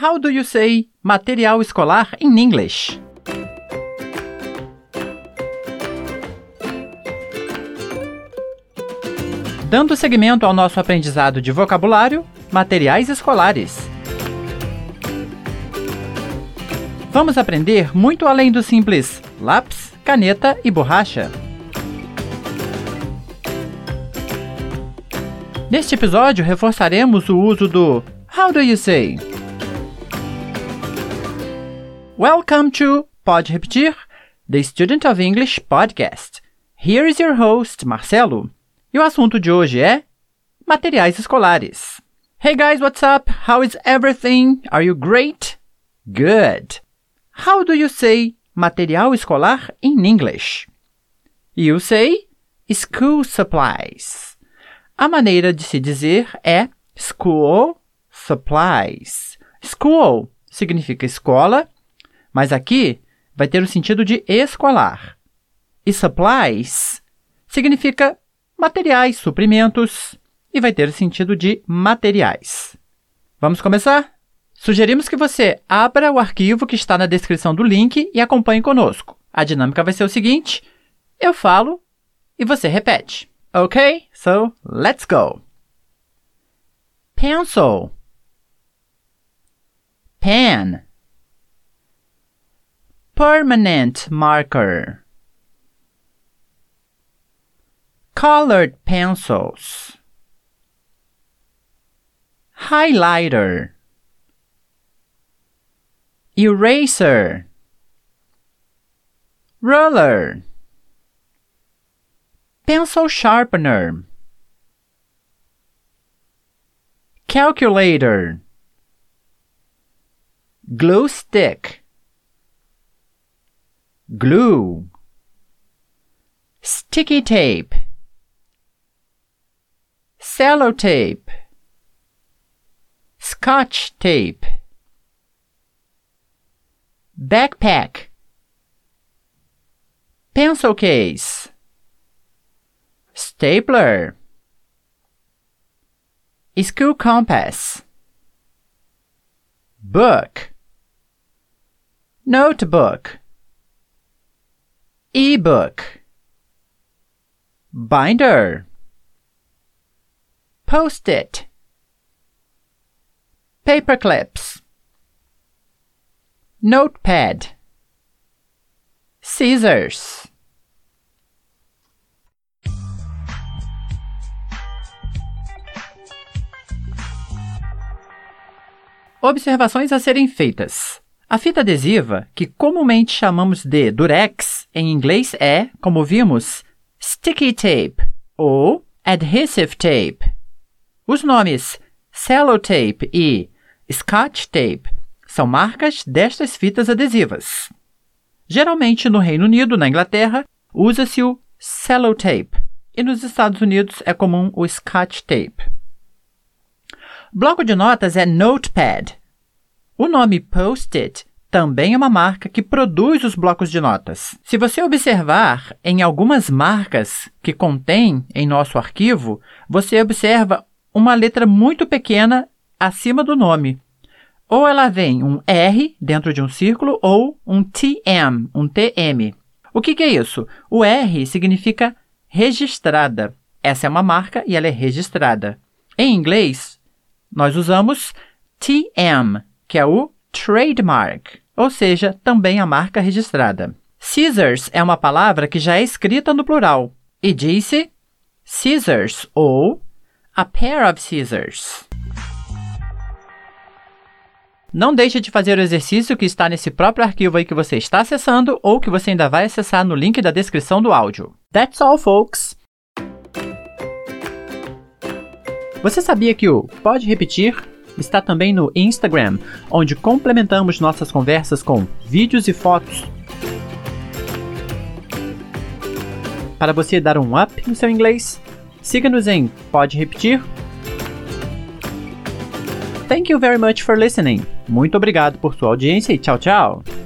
How do you say material escolar in English? Dando seguimento ao nosso aprendizado de vocabulário, materiais escolares. Vamos aprender muito além do simples lápis, caneta e borracha. Neste episódio, reforçaremos o uso do How do you say? Welcome to Pode Repetir, the Student of English podcast. Here is your host, Marcelo. E o assunto de hoje é materiais escolares. Hey guys, what's up? How is everything? Are you great? Good. How do you say material escolar in English? You say school supplies. A maneira de se dizer é school supplies. School significa escola, mas aqui vai ter o sentido de escolar. E supplies significa materiais, suprimentos, e vai ter o sentido de materiais. Vamos começar? Sugerimos que você abra o arquivo que está na descrição do link e acompanhe conosco. A dinâmica vai ser o seguinte: eu falo e você repete. Ok? So, let's go! Pencil, pen, permanent marker. colored pencils, highlighter, eraser, ruler, pencil sharpener, calculator, glue stick, glue, sticky tape, sellotape, scotch tape, backpack, pencil case, stapler, school compass, book, notebook, ebook, binder Post-it. Paper clips. Notepad. Scissors. Observações a serem feitas. A fita adesiva, que comumente chamamos de durex, em inglês é, como vimos, sticky tape ou adhesive tape. Os nomes Cellotape e Scotch Tape são marcas destas fitas adesivas. Geralmente no Reino Unido, na Inglaterra, usa-se o Cellotape e nos Estados Unidos é comum o Scotch Tape. Bloco de notas é Notepad. O nome Post-it também é uma marca que produz os blocos de notas. Se você observar em algumas marcas que contém em nosso arquivo, você observa uma letra muito pequena acima do nome. Ou ela vem um R dentro de um círculo ou um TM, um TM. O que, que é isso? O R significa registrada. Essa é uma marca e ela é registrada. Em inglês, nós usamos TM, que é o trademark, ou seja, também a marca registrada. Scissors é uma palavra que já é escrita no plural e disse scissors ou a pair of scissors. Não deixe de fazer o exercício que está nesse próprio arquivo aí que você está acessando ou que você ainda vai acessar no link da descrição do áudio. That's all, folks! Você sabia que o Pode Repetir está também no Instagram, onde complementamos nossas conversas com vídeos e fotos para você dar um up no seu inglês? Siga-nos em Pode Repetir. Thank you very much for listening. Muito obrigado por sua audiência e tchau, tchau.